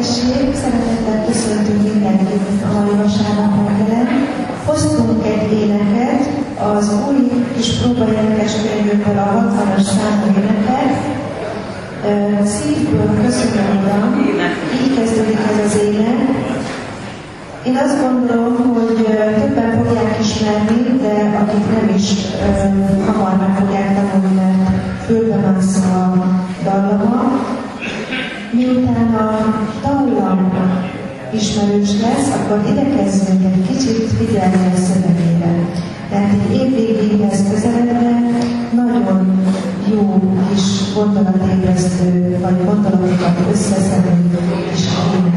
békesség, szeretettel köszöntünk mindenkit a mai vasárnap reggelen. Hoztunk egy éneket, az új kis próbaénekes könyvből a 60-as számú éneket. Szívből köszönöm, Uram, így kezdődik ez az ének. Én azt gondolom, hogy többen fogják ismerni, de akik nem is hamar meg fogják tanulni, mert fölbemászó a dallama. Miután a dallam ismerős lesz, akkor igyekezzünk egy kicsit figyelni a szövegére. Tehát egy év végéhez közeledve nagyon jó kis gondolatébresztő, vagy gondolatokat összeszedő és énekelsz.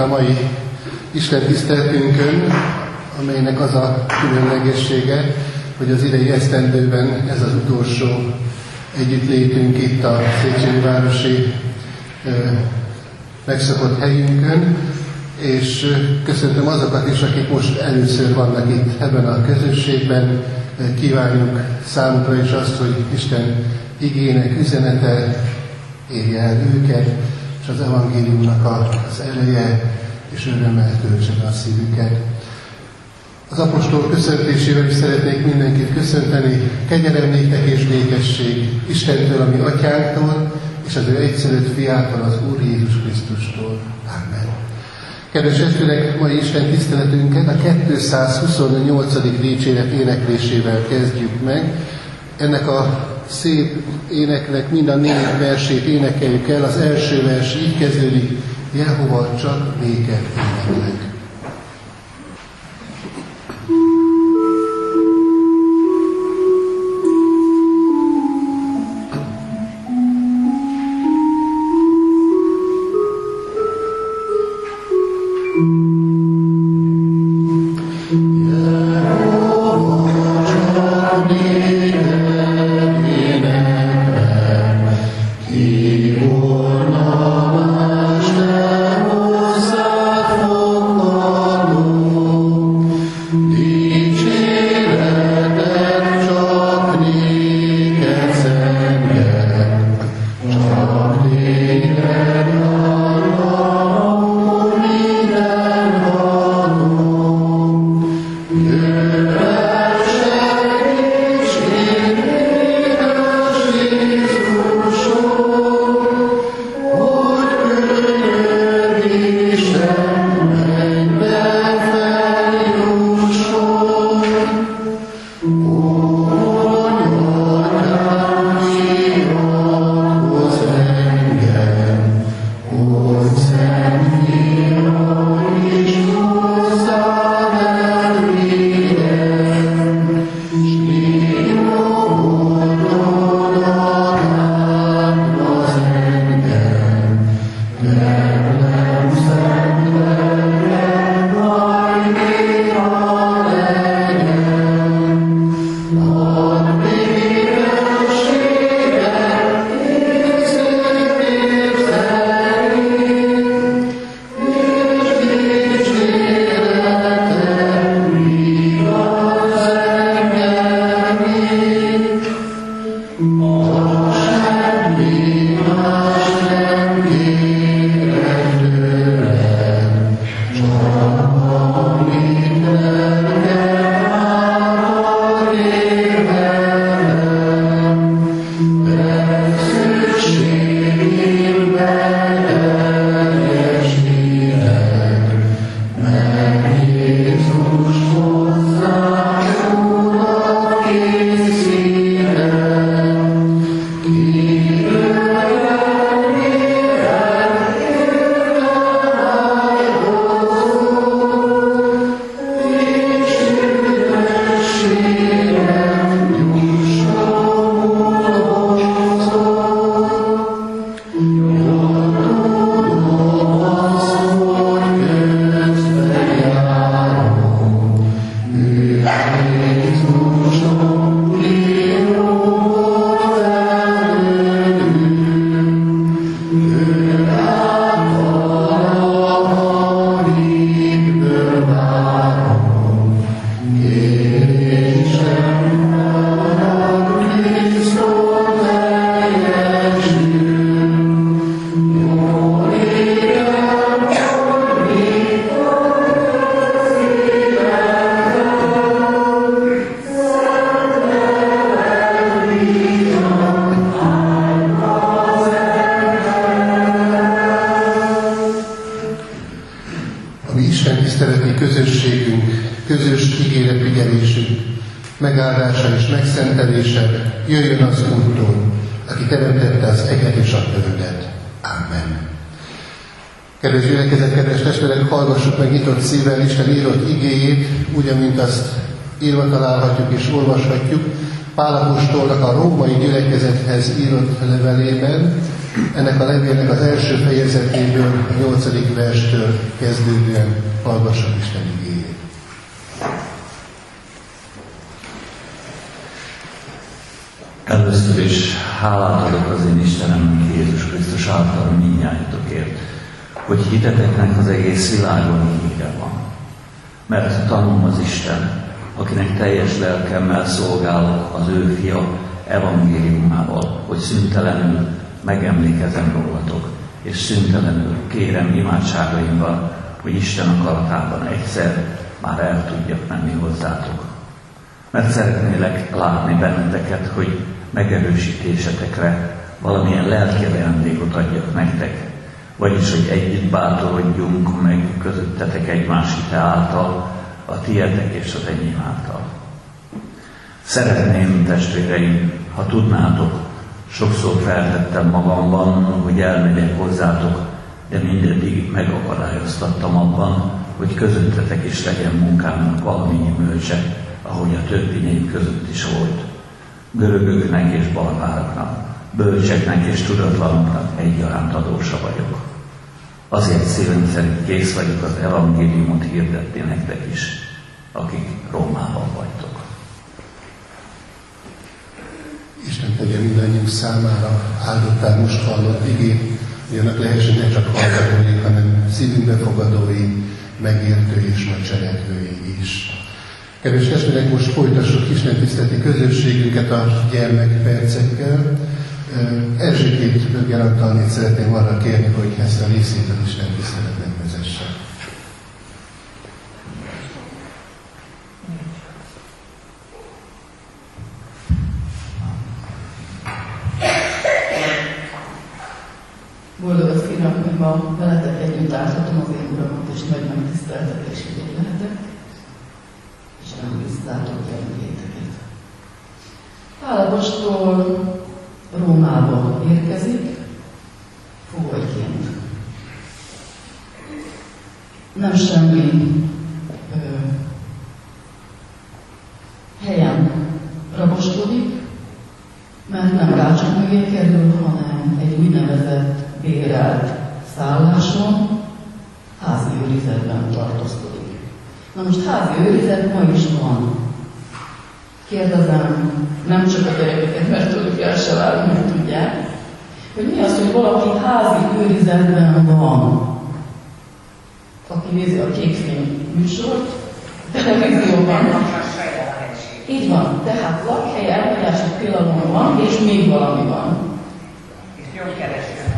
A mai Isten tiszteltünkön, amelynek az a különlegessége, hogy az idei esztendőben ez az utolsó együttlétünk itt a Széchenyi Városi megszokott helyünkön, és köszöntöm azokat is, akik most először vannak itt ebben a közösségben. Kívánjuk számukra is azt, hogy Isten igének üzenete érje el őket, és az evangéliumnak az ereje és örömmel töltse a szívüket. Az apostol köszöntésével is szeretnék mindenkit köszönteni. Kegyelem néktek és békesség Istentől, ami atyánktól, és az ő egyszerűt fiától, az Úr Jézus Krisztustól. Amen. Kedves testvérek, mai Isten tiszteletünket a 228. dicséret éneklésével kezdjük meg. Ennek a szép éneknek mind a négy versét énekeljük el. Az első vers így kezdődik, Jehova csak néked éneklek. holy. Szívvel Isten írott igéjét, úgy, amint azt írva találhatjuk és olvashatjuk, Pálapostolnak a római gyülekezethez írott levelében, ennek a levélnek az első fejezetéből, a nyolcadik verstől kezdődően hallgassuk Isten igéjét. Először is hálát adok az én Istenem, Jézus Krisztus által mindnyájatokért, hogy hiteteknek az egész világon híre van. Mert tanulom az Isten, akinek teljes lelkemmel szolgálok az ő fia evangéliumával, hogy szüntelenül megemlékezem rólatok, és szüntelenül kérem imádságaimban, hogy Isten akaratában egyszer már el tudjak menni hozzátok. Mert szeretnélek látni benneteket, hogy megerősítésetekre valamilyen lelki ajándékot adjak nektek, vagyis, hogy együtt bátorodjunk meg közöttetek egymás hite által, a tietek és az enyém által. Szeretném, testvéreim, ha tudnátok, sokszor feltettem magamban, hogy elmegyek hozzátok, de mindeddig megakadályoztattam abban, hogy közöttetek is legyen munkámnak valami gyümölcse, ahogy a többi nép között is volt. Görögöknek és barbároknak, bölcseknek és tudatlanoknak egyaránt adósa vagyok. Azért szívem szerint kész vagyok az evangéliumot hirdetni nektek is, akik Rómában vagytok. Isten tegye mindannyiunk számára áldottál most hallott igét, hogy annak lehessen ne csak hallgatói, hanem szívünkbe fogadói, megértői és nagy cselekvői is. Kedves testvérek, most folytassuk Isten tiszteleti közösségünket a gyermekpercekkel. Erzsikét Böger Antalnét szeretném arra kérni, hogy ezt a részét az Isten tiszteletnek vezesse. Boldog az pillanat, hogy ma veletek együtt állhatom az én uramat, és nagy megtiszteltetés, hogy én lehetek, és nem biztátok gyermekéteket. Pálapostól Rómába érkezik, fogolyként. Nem semmi ö, helyen raboskodik, mert nem rácsok mögé kerül, hanem egy úgynevezett bérelt szálláson, házi őrizetben tartózkodik. Na most házi őrizet ma is van. Kérdezem, nem csak a gyerekeket, mert el se várunk, hogy tudják, hogy mi az, hogy valaki házi őrizetben van, aki nézi a kékfény műsort, televízióban. Így van, tehát lakhely elhagyási tilalom van, és még valami van.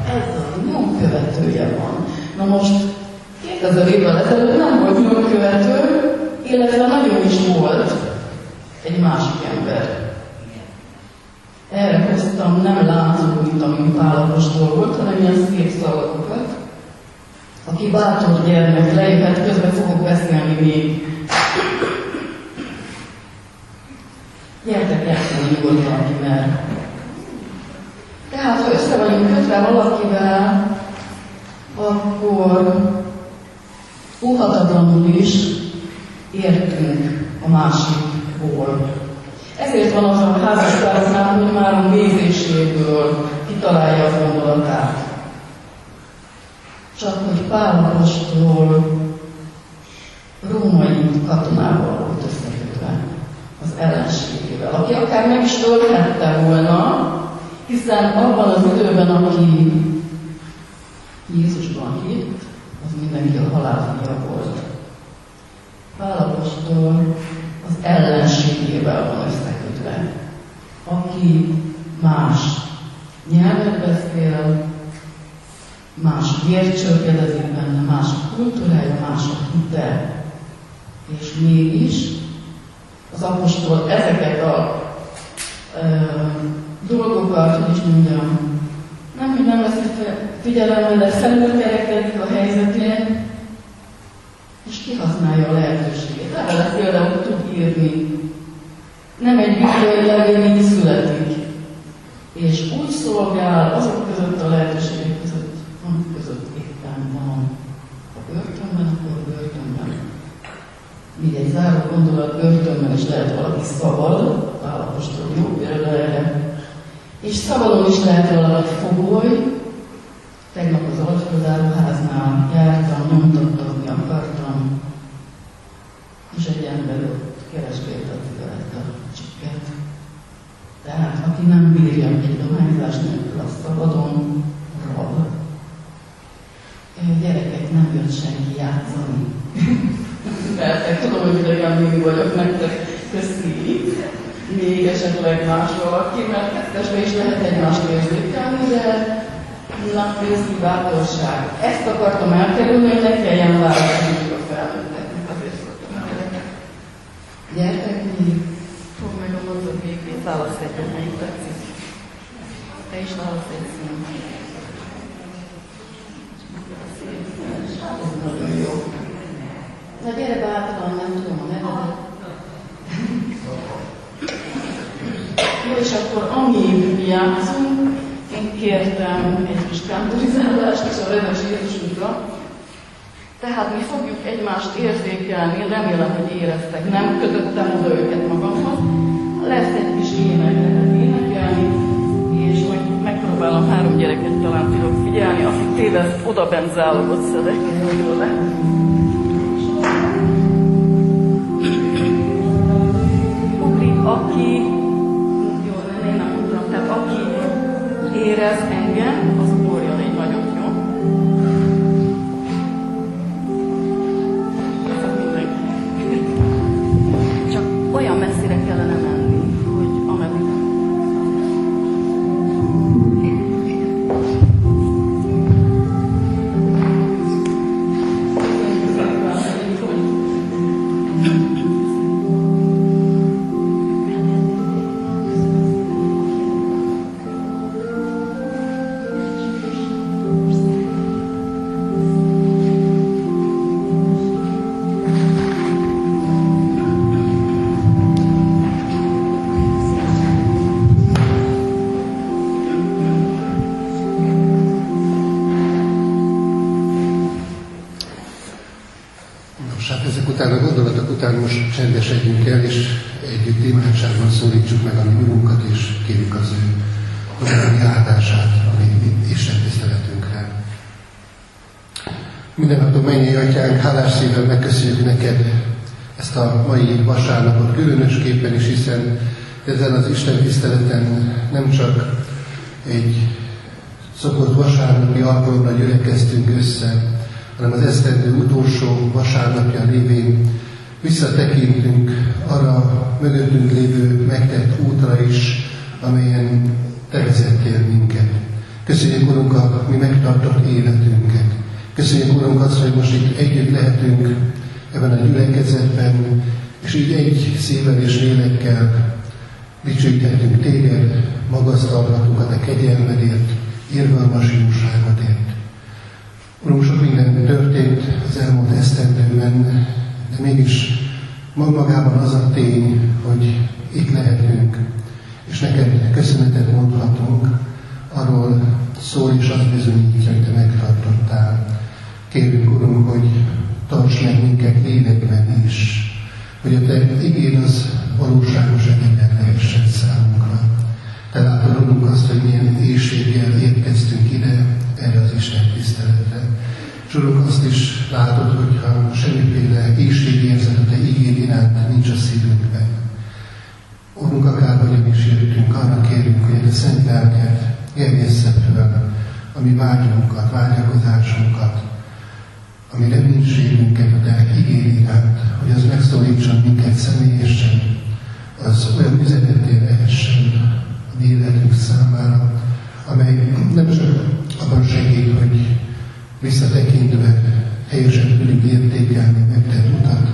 Ez a nyomkövetője van. Na most 2000 évvel ezelőtt nem volt nyomkövető, illetve nagyon is volt egy másik ember. Erre hoztam nem látszó, mint amin pálapostól volt, hanem ilyen szép szavakat. Aki bátor gyermek lejöhet, közben fogok beszélni még. Gyertek játszani nyugodtan, aki mer. Tehát, ha össze vagyunk kötve valakivel, akkor óhatatlanul is értünk a másikból. Ezért van az a házaspároknál, hogy már a mézéséből kitalálja a gondolatát. Csak hogy Pál apostol római katonával volt összekötve az ellenségével, aki akár meg is tölthette volna, hiszen abban az időben, aki Jézusban hitt, az mindenki a halálfia volt. Pál apostol az ellenségével van összekötve, aki más nyelvet beszél, más vért csörgedezik benne, más a kultúrája, más a hite, és mégis az apostol ezeket a ö, dolgokat, hogy is mondjam, nem, hogy nem veszik figyelembe, de felülkerekedik a helyzetén, és kihasználja a lehetőséget. Levelet például tud írni. Nem egy levél így születik. És úgy szolgál azok között a lehetőségek között, amik között éppen van. Ha börtönben, akkor börtönben. Még egy záró gondolat, börtönben is lehet valaki szabad, állapostól jó példa erre. És szabadon is lehet valaki fogoly, Tegnap az alsózáróháznál jártam, nyomtattam, akartam, és egy ember ott keresgélt a cigaretta csikket. Tehát, aki nem bírja egy dohányzás nélkül a szabadon, rab. Gyerekek, nem jött senki játszani. Persze, tudom, hogy idegen még vagyok nektek, köszi. Még más valaki, mert kettesbe is lehet egymást érzékelni, de napközti bátorság. Ezt akartam elkerülni, hogy ne kelljen választani a felnőtteknek. Azért szoktam Gyertek még. Fog meg a mondat végét. Válasz egyet, melyik tetszik. Te is válasz egy szín. Ez nagyon jó. Na gyere bátran, nem tudom a nevedet. Jó, és akkor amíg játszunk, én kértem egy kis kántorizálást és a rendes Jézusunkra. Tehát mi fogjuk egymást érzékelni, remélem, hogy éreztek, nem kötöttem oda őket magamhoz. Lesz egy kis ének, lehet énekelni, és hogy megpróbálom három gyereket talán tudok figyelni, aki téveszt, oda bent zálogot szedek, hogy jól lehet. aki érez engem, Mindennapi mennyi atyánk, hálás szívvel megköszönjük neked ezt a mai vasárnapot különösképpen is, hiszen ezen az Isten tiszteleten nem csak egy szokott vasárnapi alkalomra gyülekeztünk össze, hanem az esztendő utolsó vasárnapja lévén visszatekintünk arra mögöttünk lévő megtett útra is, amelyen Te vezettél minket. Köszönjük, Urunk, a mi megtartott életünket. Köszönjük, Urunk, azt, hogy most itt együtt lehetünk ebben a gyülekezetben, és így egy szívvel és lélekkel Dicsőíthetünk téged, magasztalhatunk a te kegyelmedért, irgalmas jóságodért. Uram, sok minden történt az elmúlt esztendőben, de mégis magában az a tény, hogy itt lehetünk, és neked köszönetet mondhatunk, arról szól és azt bizonyítja, hogy te megtartottál. Kérünk, Uram, hogy tarts meg minket lélekben is, hogy a te igény az valóságos egyébként lehessen számunkra. Te látod, Urunk, azt, hogy milyen éjséggel érkeztünk ide, erre az Isten tiszteletre. És Urunk, azt is látod, hogy ha semmiféle éjségérzet a Te igény iránt nincs a szívünkben. Urunk, akárhogyan is jöttünk, arra kérünk, hogy a Te szent lelked gerjessze föl a mi vágyunkat, vágyakozásunkat, a mi reménységünket a Te igény iránt, hogy az megszólítson minket személyesen, az olyan üzenetén lehessen a mi életünk számára, amely nem csak abban segít, hogy visszatekintve helyesen tudjuk értékelni megtett utat,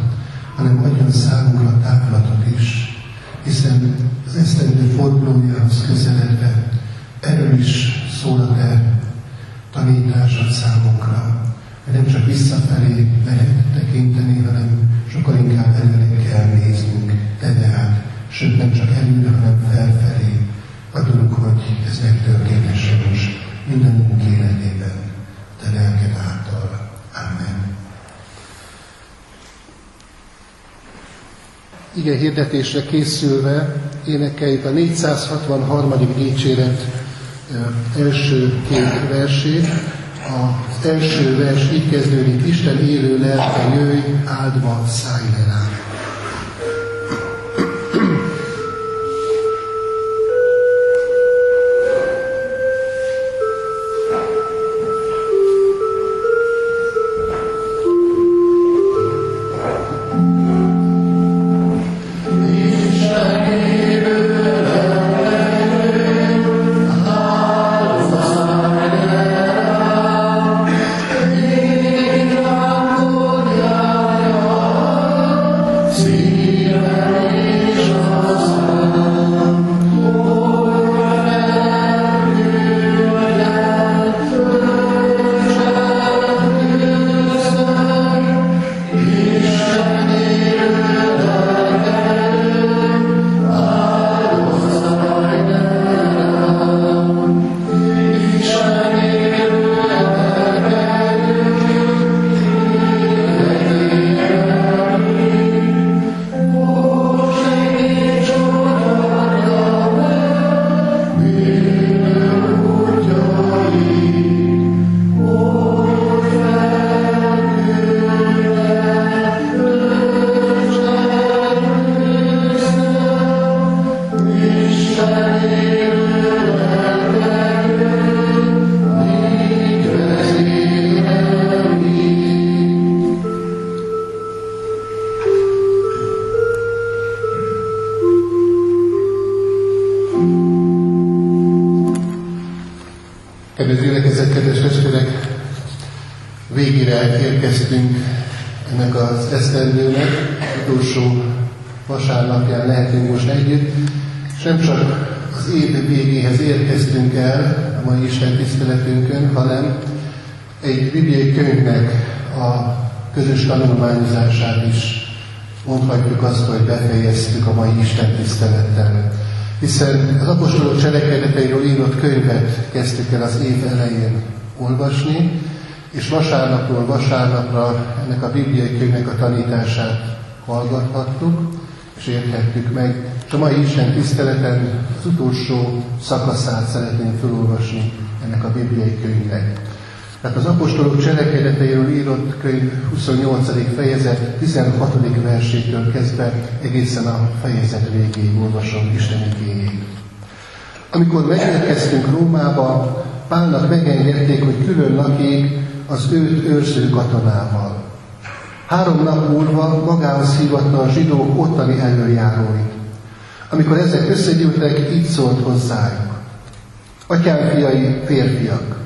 hanem adjon számunkra távlatot is, hiszen az esztendő fordulójához közeledve erről is szól a te tanításod számunkra, nem csak visszafelé lehet tekinteni, hanem sokkal inkább előre kell néznünk, te tehát, sőt nem csak előre, hanem felfelé. Adunk, hogy ez megtörténhessen most mindenünk életében, te lelked által. Amen. Igen, hirdetésre készülve énekeljük a 463. dicséret első két versét. Az első vers így kezdődik, Isten élő lelke jöjj, áldva szállj le rám. Végére érkeztünk ennek az esztendőnek, utolsó vasárnapján lehetünk most együtt, és nem csak az év végéhez érkeztünk el a mai Isten tiszteletünkön, hanem egy bibliai könyvnek a közös tanulmányozását is mondhatjuk azt, hogy befejeztük a mai Isten tisztelettel. Hiszen az apostolok cselekedeteiről írott könyvet kezdtük el az év elején olvasni, és vasárnapról vasárnapra ennek a bibliai könyvnek a tanítását hallgathattuk, és érthettük meg. És a mai Isten tiszteleten az utolsó szakaszát szeretném felolvasni ennek a bibliai könyvnek. Tehát az apostolok cselekedeteiről írott könyv 28. fejezet 16. versétől kezdve egészen a fejezet végéig olvasom Isten igényét. Amikor megérkeztünk Rómába, Pálnak megengedték, hogy külön lakik az őt őrző katonával. Három nap múlva magához hívatta a zsidók ottani előjáróit. Amikor ezek összegyűltek, így szólt hozzájuk. Atyám fiai, férfiak,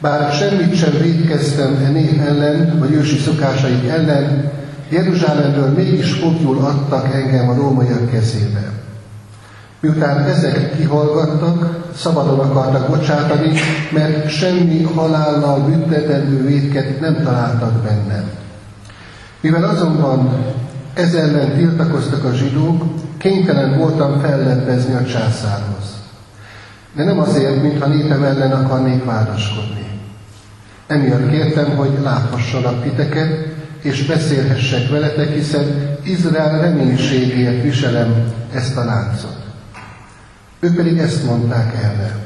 bár semmit sem védkeztem e nép ellen, vagy ősi szokásaik ellen, Jeruzsálemből mégis fogjul adtak engem a rómaiak kezébe. Miután ezek kihallgattak, szabadon akartak bocsátani, mert semmi halállal büntetendő védket nem találtak benne. Mivel azonban ez ellen tiltakoztak a zsidók, kénytelen voltam fellebbezni a császárhoz. De nem azért, mintha népem ellen akarnék vádaskodni. Emiatt kértem, hogy láthassalak titeket, és beszélhessek veletek, hiszen Izrael reménységért viselem ezt a láncot. Ők pedig ezt mondták erre.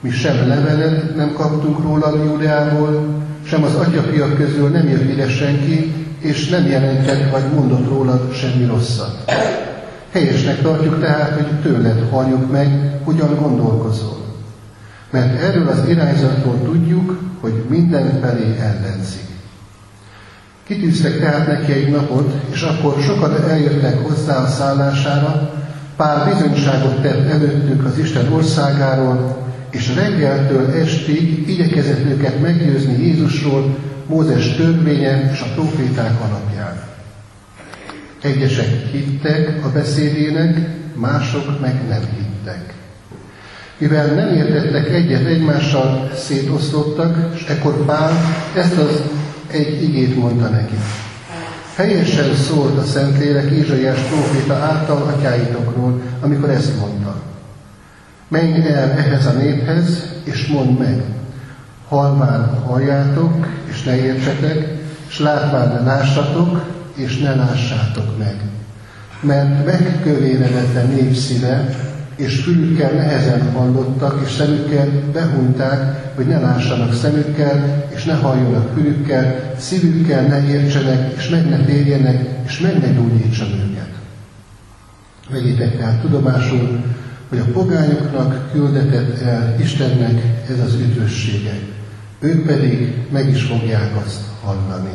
Mi sem levelet nem kaptunk róla Júdeából, sem az atyafiak közül nem jött ide senki, és nem jelentett vagy mondott rólad semmi rosszat. Helyesnek tartjuk tehát, hogy tőled halljuk meg, hogyan gondolkozol. Mert erről az irányzatról tudjuk, hogy mindenfelé ellenzik. Kitűztek tehát neki egy napot, és akkor sokan eljöttek hozzá a szállására, pár bizonyságot tett előttük az Isten országáról, és reggeltől estig igyekezett őket meggyőzni Jézusról, Mózes törvénye és a proféták alapján. Egyesek hittek a beszédének, mások meg nem hittek. Mivel nem értettek egyet egymással, szétoszlottak, és ekkor Pál ezt az egy igét mondta neki. Helyesen szólt a Szentlélek Ézsaiás próféta által atyáitokról, amikor ezt mondta. Menj el ehhez a néphez, és mondd meg, halván halljátok, és ne értsetek, és látván ne lássatok, és ne lássátok meg. Mert megkövéredett a nép szíve, és fülükkel nehezen hallottak, és szemükkel behunták, hogy ne lássanak szemükkel, és ne halljanak fülükkel, szívükkel ne értsenek, és meg ne térjenek, és meg ne gyógyítsam őket. Vegyétek tehát tudomásul, hogy a pogányoknak küldetett el Istennek ez az üdvössége. Ők pedig meg is fogják azt hallani.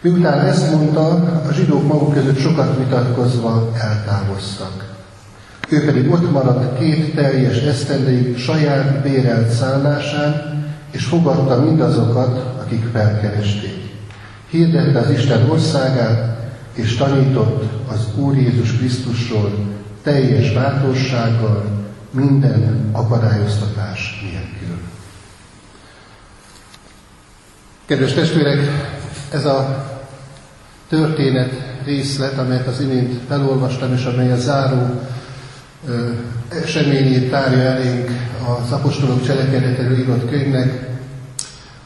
Miután ezt mondta, a zsidók maguk között sokat vitatkozva eltávoztak. Ő pedig ott maradt két teljes esztendeig saját bérelt szállásán, és fogadta mindazokat, akik felkeresték. Hirdette az Isten országát, és tanított az Úr Jézus Krisztusról teljes bátorsággal, minden akadályoztatás nélkül. Kedves testvérek, ez a történet részlet, amelyet az imént felolvastam, és amely a záró eseményét tárja elénk az apostolok cselekedetéről írott könyvnek,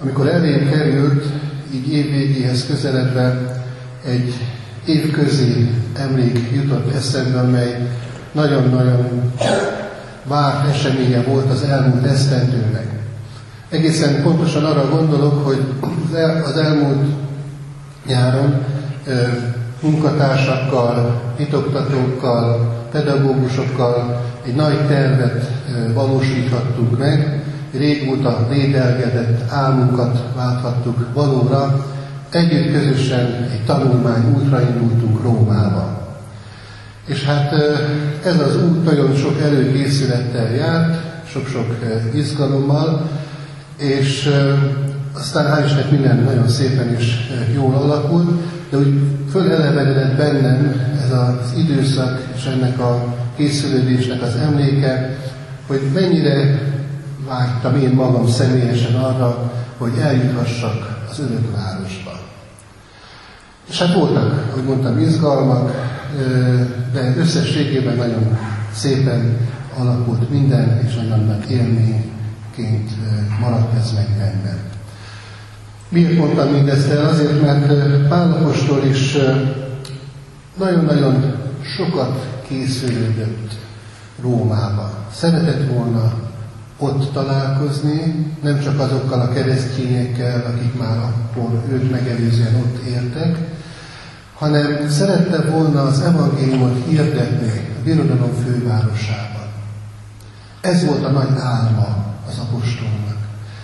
amikor elém került, így évvégéhez közeledve egy évközi emlék jutott eszembe, amely nagyon-nagyon várt eseménye volt az elmúlt esztendőnek. Egészen pontosan arra gondolok, hogy az elmúlt nyáron munkatársakkal, titoktatókkal, pedagógusokkal egy nagy tervet valósíthattunk meg, régóta dédelgedett álmunkat válthattuk valóra, együtt közösen egy tanulmány útra indultunk Rómába. És hát ez az út nagyon sok előkészülettel járt, sok-sok izgalommal, és aztán hál' Istennek minden nagyon szépen és jól alakult, de úgy fölelevenedett bennem ez az időszak és ennek a készülődésnek az emléke, hogy mennyire vágytam én magam személyesen arra, hogy eljuthassak az városba. És hát voltak, hogy mondtam, izgalmak, de összességében nagyon szépen alakult minden, és nagyon nagy élményként maradt ez meg bennem. Miért mondtam mindezt el? Azért, mert Pálapostól is nagyon-nagyon sokat készülődött Rómába. Szeretett volna ott találkozni, nem csak azokkal a keresztényekkel, akik már akkor őt megelőzően ott éltek, hanem szerette volna az evangéliumot hirdetni a birodalom fővárosában. Ez volt a nagy álma az apostolnak.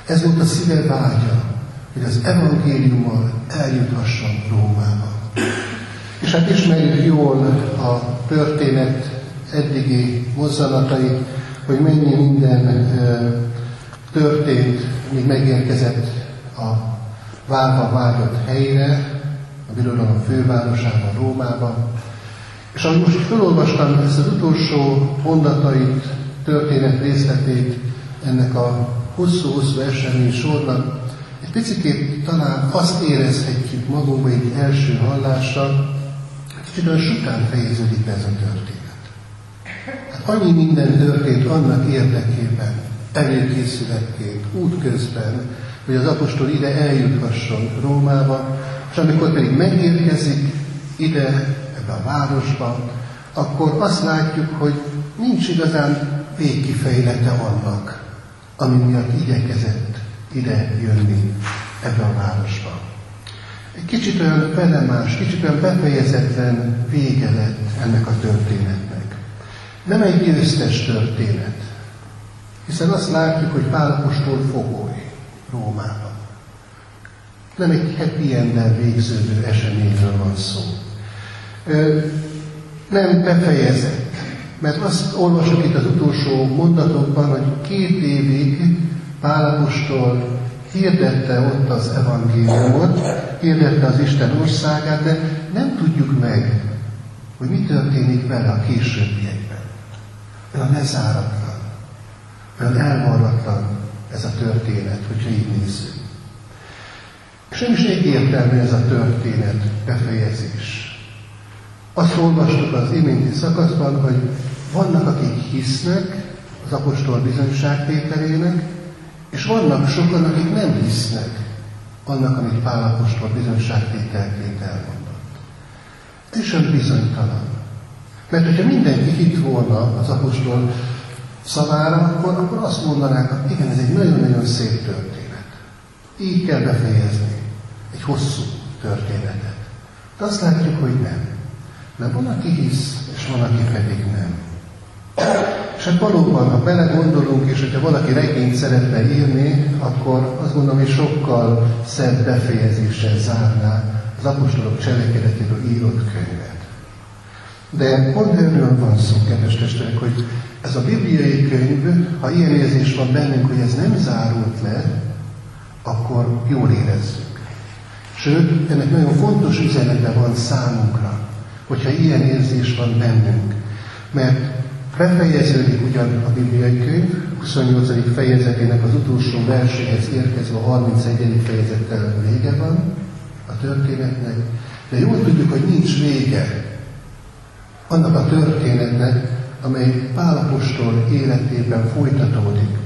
Ez volt a szíve vágya, hogy az evangéliummal eljuthasson Rómába. És hát ismerjük jól a történet eddigi mozzanatait, hogy mennyi minden történt, míg megérkezett a várva vágyott helyre, a birodalom fővárosában, Rómába. És ahogy most felolvastam ezt az utolsó mondatait, történet részletét ennek a hosszú-hosszú esemény sornak, egy picit talán azt érezhetjük magunkba egy első hallásra, kicsit olyan sután fejeződik be ez a történet. Hát annyi minden történt annak érdekében, előkészületként, útközben, hogy az apostol ide eljuthasson Rómába, és amikor pedig megérkezik ide, ebbe a városba, akkor azt látjuk, hogy nincs igazán végkifejlete annak, ami miatt igyekezett ide jönni ebbe a városba. Egy kicsit olyan felemás, kicsit olyan befejezetlen vége lett ennek a történetnek. Nem egy győztes történet, hiszen azt látjuk, hogy Pálapostól fogoly Rómában. Nem egy happy end végződő eseményről van szó. Nem befejezett, mert azt olvasok itt az utolsó mondatokban, hogy két évig Pálapostól hirdette ott az evangéliumot, hirdette az Isten országát, de nem tudjuk meg, hogy mi történik vele a későbbiekben. Olyan lezáratlan, olyan elvarratlan ez a történet, hogyha így nézzük. És is egyértelmű ez a történet befejezés. Azt olvastuk az iménti szakaszban, hogy vannak, akik hisznek az apostol bizonyságtételének, és vannak sokan, akik nem hisznek annak, amit Pál apostol bizonyságtételként elmondott. Ez sem bizonytalan. Mert hogyha mindenki hitt volna az apostol szavára, akkor, akkor azt mondanák, hogy igen, ez egy nagyon-nagyon szép történet. Így kell befejezni egy hosszú történetet. De azt látjuk, hogy nem. Mert van, aki hisz, és van, aki pedig nem. És hát valóban, ha belegondolunk, és hogyha valaki regényt szeretne írni, akkor azt gondolom, hogy sokkal szebb befejezéssel zárná az apostolok cselekedetéről írott könyvet. De pont erről van szó, kedves testvérek, hogy ez a bibliai könyv, ha ilyen érzés van bennünk, hogy ez nem zárult le, akkor jól érezzük. Sőt, ennek nagyon fontos üzenete van számunkra, hogyha ilyen érzés van bennünk. Mert Befejeződik ugyan a bibliai könyv, 28. fejezetének az utolsó verséhez érkezve a 31. fejezettel vége van a történetnek, de jól tudjuk, hogy nincs vége annak a történetnek, amely Pálapostól életében folytatódik.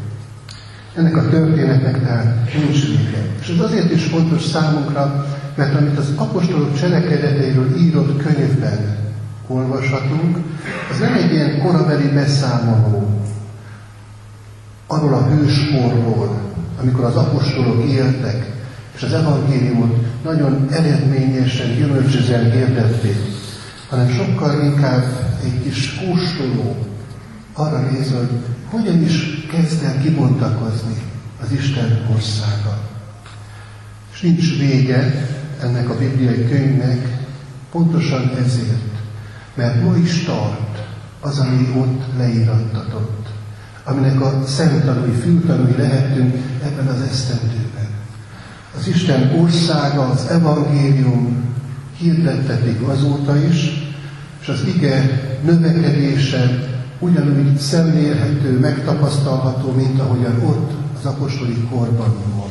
Ennek a történetnek tehát nincs vége. És ez azért is fontos számunkra, mert amit az apostolok cselekedeteiről írott könyvben olvashatunk, az nem egy ilyen korabeli beszámoló arról a hőskorról, amikor az apostolok éltek, és az evangéliumot nagyon eredményesen, gyümölcsözen hirdették, hanem sokkal inkább egy kis kóstoló arra néz, hogy hogyan is kezd el kibontakozni az Isten országa. És nincs vége ennek a bibliai könyvnek, pontosan ezért, mert ma is tart az, ami ott leírattatott, aminek a szemtanúi, fültanúi lehetünk ebben az esztendőben. Az Isten országa, az evangélium hirdettetik azóta is, és az ige növekedése ugyanúgy szemlélhető, megtapasztalható, mint ahogyan ott az apostoli korban volt.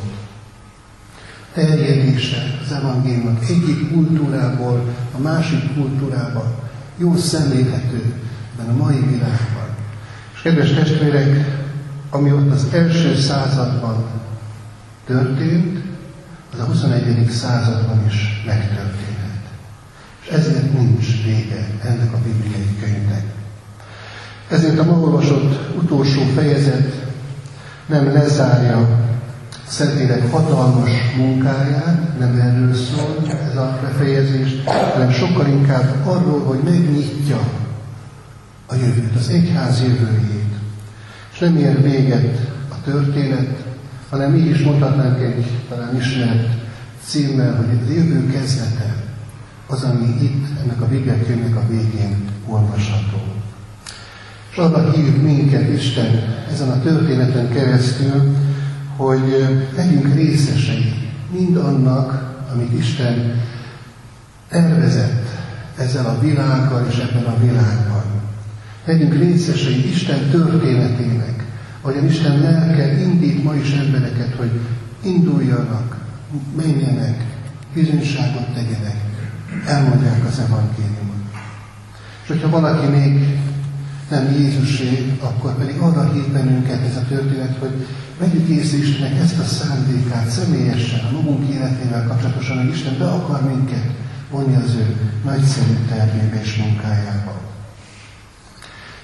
Terjedése az evangéliumnak egyik kultúrából a másik kultúrába jó szemlélhető ebben a mai világban. És kedves testvérek, ami ott az első században történt, az a 21. században is megtörténhet. És ezért nincs vége ennek a bibliai könyvnek. Ezért a ma olvasott utolsó fejezet nem lezárja Szentlélek hatalmas munkáját, nem erről szól ez a befejezés, hanem sokkal inkább arról, hogy megnyitja a jövőt, az egyház jövőjét. És nem ér véget a történet, hanem így is mondhatnánk egy talán ismert címmel, hogy a jövő kezdete az, ami itt ennek a Bibliakönyvnek a végén olvasható. És arra hív minket Isten ezen a történeten keresztül, hogy legyünk részesei mind annak, amit Isten tervezett ezzel a világgal és ebben a világban. Legyünk részesei Isten történetének, ahogyan Isten lelke indít ma is embereket, hogy induljanak, menjenek, bizonyságot tegyenek, elmondják az evangéliumot. És hogyha valaki még nem Jézusé, akkor pedig arra hív bennünket ez a történet, hogy vegyük észre Istennek ezt a szándékát személyesen, a magunk életével kapcsolatosan, hogy Isten be akar minket vonni az ő nagyszerű tervébe és munkájába.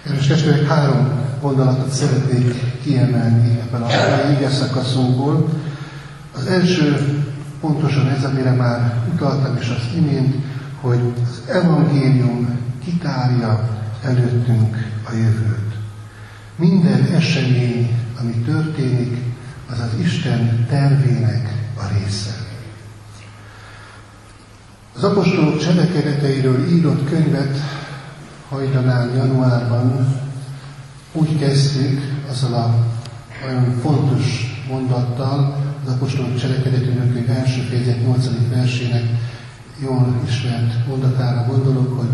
Kedves testvérek, három gondolatot szeretnék kiemelni ebben a ige szakaszunkból. Az első pontosan ez, amire már utaltam is az imént, hogy az evangélium kitárja előttünk jövőt. Minden esemény, ami történik, az az Isten tervének a része. Az apostolok cselekedeteiről írott könyvet hajdanán januárban úgy kezdtük azzal a olyan fontos mondattal, az apostolok cselekedetének könyv első fejezet 8. versének jól ismert mondatára gondolok, hogy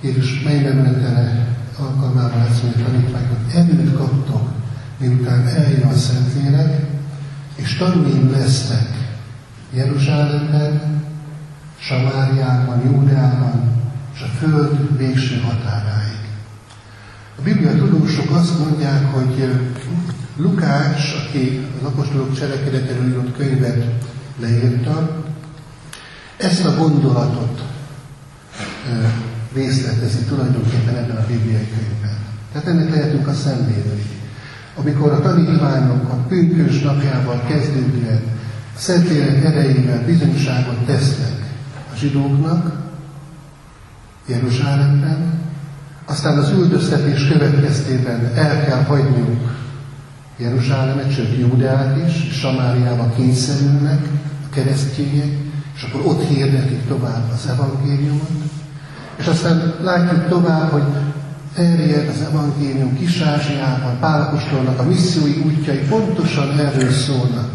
Jézus mennybe menetele alkalmával mondja tanítványok, erőt kaptok, miután eljön a Szentlélek, és tanulni lesztek Jeruzsálemben, Samáriában, Júdeában, és a föld végső határáig. A Biblia tudósok azt mondják, hogy Lukács, aki az apostolok cselekedetéről írott könyvet leírta, ezt a gondolatot részletezi tulajdonképpen ebben a bibliai könyvben. Tehát ennek lehetünk a szemlélői. Amikor a tanítványok a pünkös napjával kezdődően a Szentlélek erejével bizonyságot tesznek a zsidóknak Jeruzsálemben, aztán az üldöztetés következtében el kell hagyniuk Jeruzsálemet, sőt Júdeát is, Samáriába kényszerülnek a keresztények, és akkor ott hirdetik tovább az evangéliumot. És aztán látjuk tovább, hogy terjed az evangélium Kis-Ázsiában, Pálapostolnak a missziói útjai pontosan erről szólnak.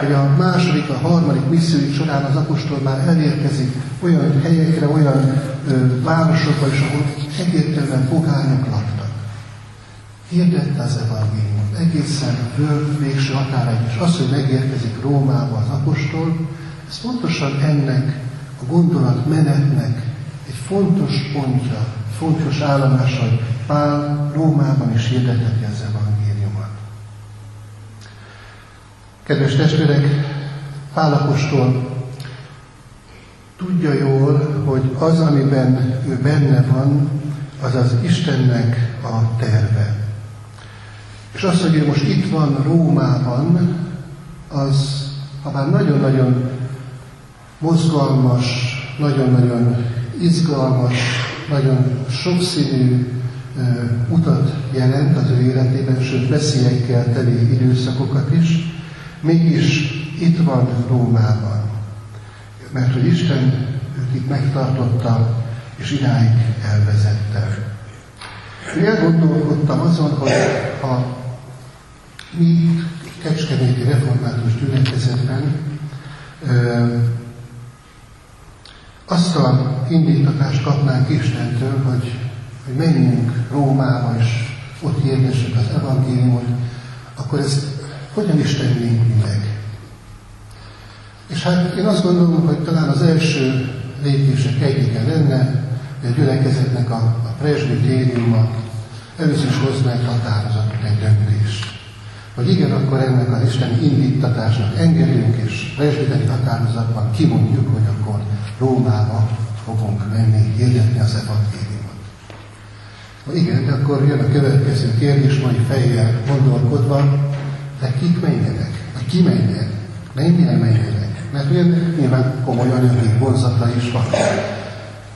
Hogy a második, a harmadik missziói során az apostol már elérkezik olyan helyekre, olyan ö, városokba is, ahol egyértelműen pogányok laktak. Hirdette az evangéliumot egészen a föld végső határaig, és az, hogy megérkezik Rómába az apostol, ez pontosan ennek a gondolatmenetnek egy fontos pontja, fontos állomás, hogy Pál Rómában is hirdeteti az evangéliumot. Kedves testvérek, Pál apostol tudja jól, hogy az, amiben ő benne van, az az Istennek a terve. És az, hogy ő most itt van Rómában, az, ha bár nagyon-nagyon mozgalmas, nagyon-nagyon izgalmas, nagyon sokszínű utat jelent az ő életében, sőt veszélyekkel teli időszakokat is, mégis itt van Rómában. Mert hogy Isten őt itt megtartotta, és idáig elvezette. Én elgondolkodtam azon, hogy a mi Kecskeméti Református Gyülekezetben azt a indítatást kapnánk Istentől, hogy, hogy menjünk Rómába, és ott hirdessük az evangéliumot, akkor ezt hogyan is tennénk meg? És hát én azt gondolom, hogy talán az első lépések egyike lenne, hogy a gyülekezetnek a, a presbitériuma először is hoz meg határozatot, egy döntést. Hogy igen, akkor ennek az Isten indítatásnak engedünk, és presbiteri határozatban kimondjuk, hogy akkor Rómába fogunk menni, hirdetni az evangéliumot. Ha igen, de akkor jön a következő kérdés, mai fejjel gondolkodva, de kik menjenek? Vagy ki menjen? Mennyire menjenek? Mert ugye nyilván komoly anyagi vonzata is van.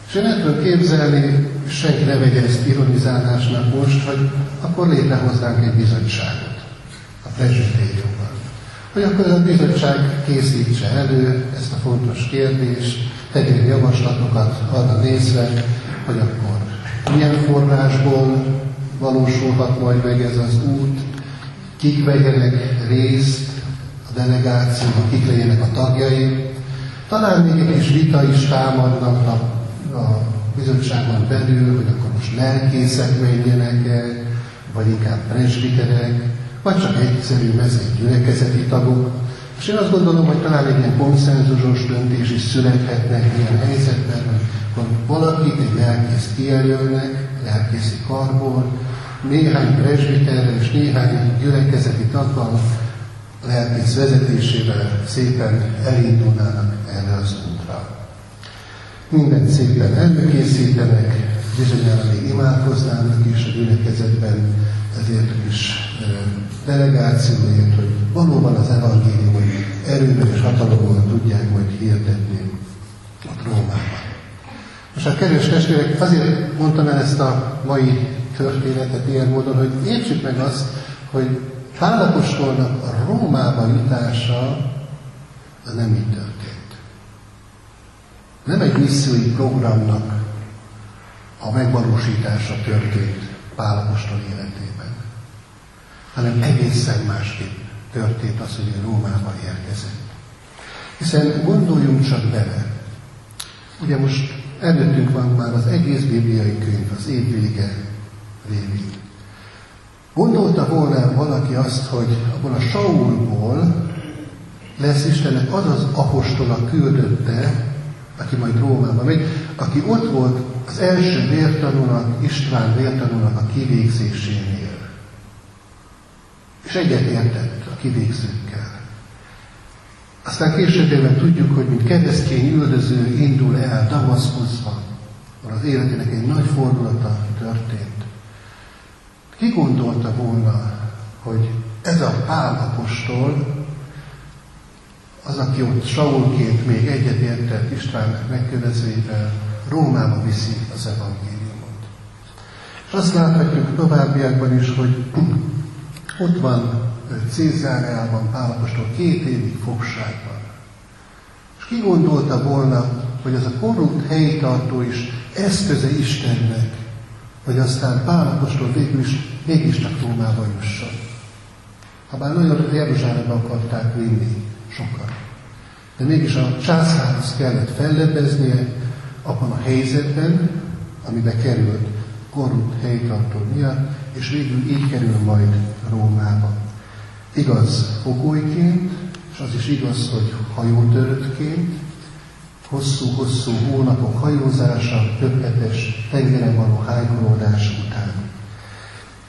És én el képzelni, senki ne vegye ezt ironizálásnak most, hogy akkor létrehoznánk egy bizottságot a presbitériumban. Hogy akkor a bizottság készítse elő ezt a fontos kérdést, tegyen javaslatokat arra nézve, hogy akkor milyen forrásból valósulhat majd meg ez az út, kik vegyenek részt a delegációban, kik legyenek a tagjai. Talán még egy kis vita is támadnak a, a bizottságon belül, hogy akkor most lelkészek menjenek el, vagy inkább presbiterek, vagy csak egyszerű mezei gyülekezeti tagok. És én azt gondolom, hogy talán egy ilyen konszenzusos döntés is születhetne ilyen helyzetben, hogy valakit, egy lelkészt kijelölnek, lelkészi karból, néhány presbiterrel és néhány gyülekezeti taggal lelkész vezetésével szépen elindulnának erre az útra. Mindent szépen előkészítenek, bizonyára még imádkoznának is a gyülekezetben, ezért is delegációért, hogy valóban az evangéliumot erőben és hatalommal tudják majd hirdetni ott Rómában. Most a kedves testvérek, azért mondtam el ezt a mai történetet ilyen módon, hogy értsük meg azt, hogy Pálapostolnak a Rómába jutása az nem így történt. Nem egy missziói programnak a megvalósítása történt Pálapostol életében, hanem egészen másképp történt az, hogy Rómába érkezett. Hiszen gondoljunk csak bele, ugye most előttünk van már az egész bibliai könyv, az év vége révén. Gondolta volna valaki azt, hogy abból a Saulból lesz Istennek az az apostola küldötte, aki majd Rómába megy, aki ott volt az első vértanúnak, István vértanúnak a kivégzésénél. És egyetértett a kivégzőkkel. Aztán később tudjuk, hogy mint keresztény üldöző indul el Damaszkuszban, ahol az életének egy nagy fordulata történt. Ki gondolta volna, hogy ez a Pál apostol, az, aki ott Saulként még egyetértett István megkövezőivel, Rómába viszi az evangéliumot. És azt láthatjuk továbbiakban is, hogy ott van Cézáreában Pálapostól két évig fogságban. És ki gondolta volna, hogy az a korrupt helytartó is eszköze Istennek, hogy aztán Pálapostól végül is mégiscsak Rómába jusson. Habár nagyon Jeruzsálembe akarták vinni sokan. De mégis a császárhoz kellett fellebbeznie abban a helyzetben, amibe került korrupt helytartó miatt, és végül így kerül majd Rómába. Igaz fogolyként, és az is igaz, hogy hajótöröttként, hosszú-hosszú hónapok hajózása, többetes tengeren való hájkolódás után.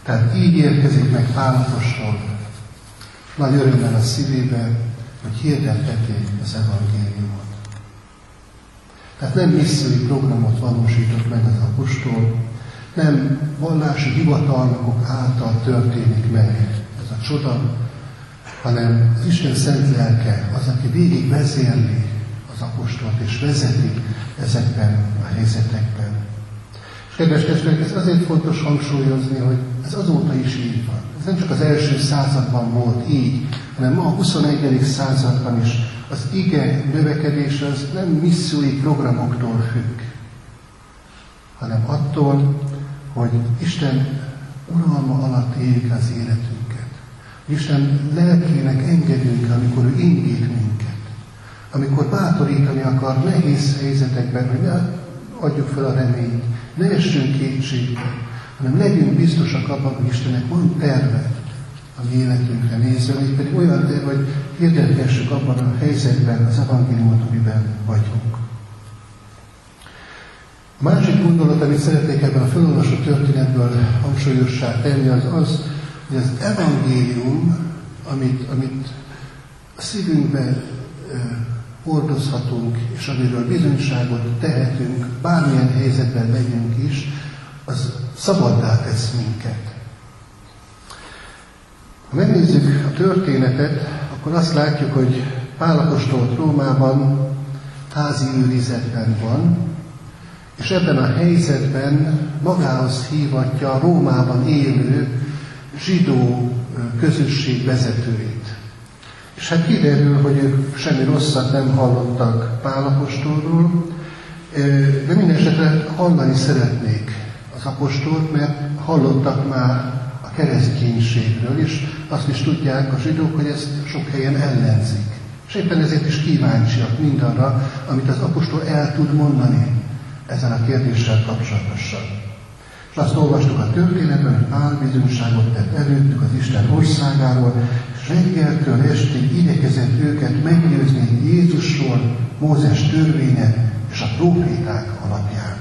Tehát így érkezik meg Pálapostól nagy örömmel a szívébe, hogy hirdethetik az evangéliumot. Tehát nem missziói programot valósított meg az apostol, nem vallási hivatalnokok által történik meg ez a csoda, hanem az Isten szent lelke az, aki végig vezérli az apostolt és vezeti ezekben a helyzetekben. És kedves testvérek, ez azért fontos hangsúlyozni, hogy ez azóta is így van. Ez nem csak az első században volt így, hanem ma a 21. században is az ige növekedés az nem missziói programoktól függ, hanem attól, hogy Isten uralma alatt éljük az életünket. Isten lelkének engedünk, amikor ő indít minket. Amikor bátorítani akar nehéz helyzetekben, hogy ne adjuk fel a reményt, ne essünk kétségbe, hanem legyünk biztosak abban, hogy Istennek van terve a mi életünkre nézve, hogy pedig olyan hogy hirdethessük abban a helyzetben az evangéliumot, amiben vagyunk. A másik gondolat, amit szeretnék ebben a felolvasott történetből hangsúlyossá tenni, az az, hogy az evangélium, amit, amit a szívünkben hordozhatunk, és amiről bizonyságot tehetünk, bármilyen helyzetben legyünk is, az szabaddá tesz minket. Ha megnézzük a történetet, akkor azt látjuk, hogy Pálapostól Rómában házi őrizetben van, és ebben a helyzetben magához hívatja a Rómában élő zsidó közösség vezetőit. És hát kiderül, hogy ők semmi rosszat nem hallottak Pálapostolról, de minden esetre hallani szeretnék az apostolt, mert hallottak már kereszténységről, és azt is tudják a zsidók, hogy ezt sok helyen ellenzik. És éppen ezért is kíváncsiak mindarra, amit az apostol el tud mondani ezzel a kérdéssel kapcsolatosan. És azt olvastuk a történetben, hogy Pál bizonyságot tett előttük az Isten országáról, és reggeltől estig igyekezett őket meggyőzni Jézusról, Mózes törvénye és a proféták alapján.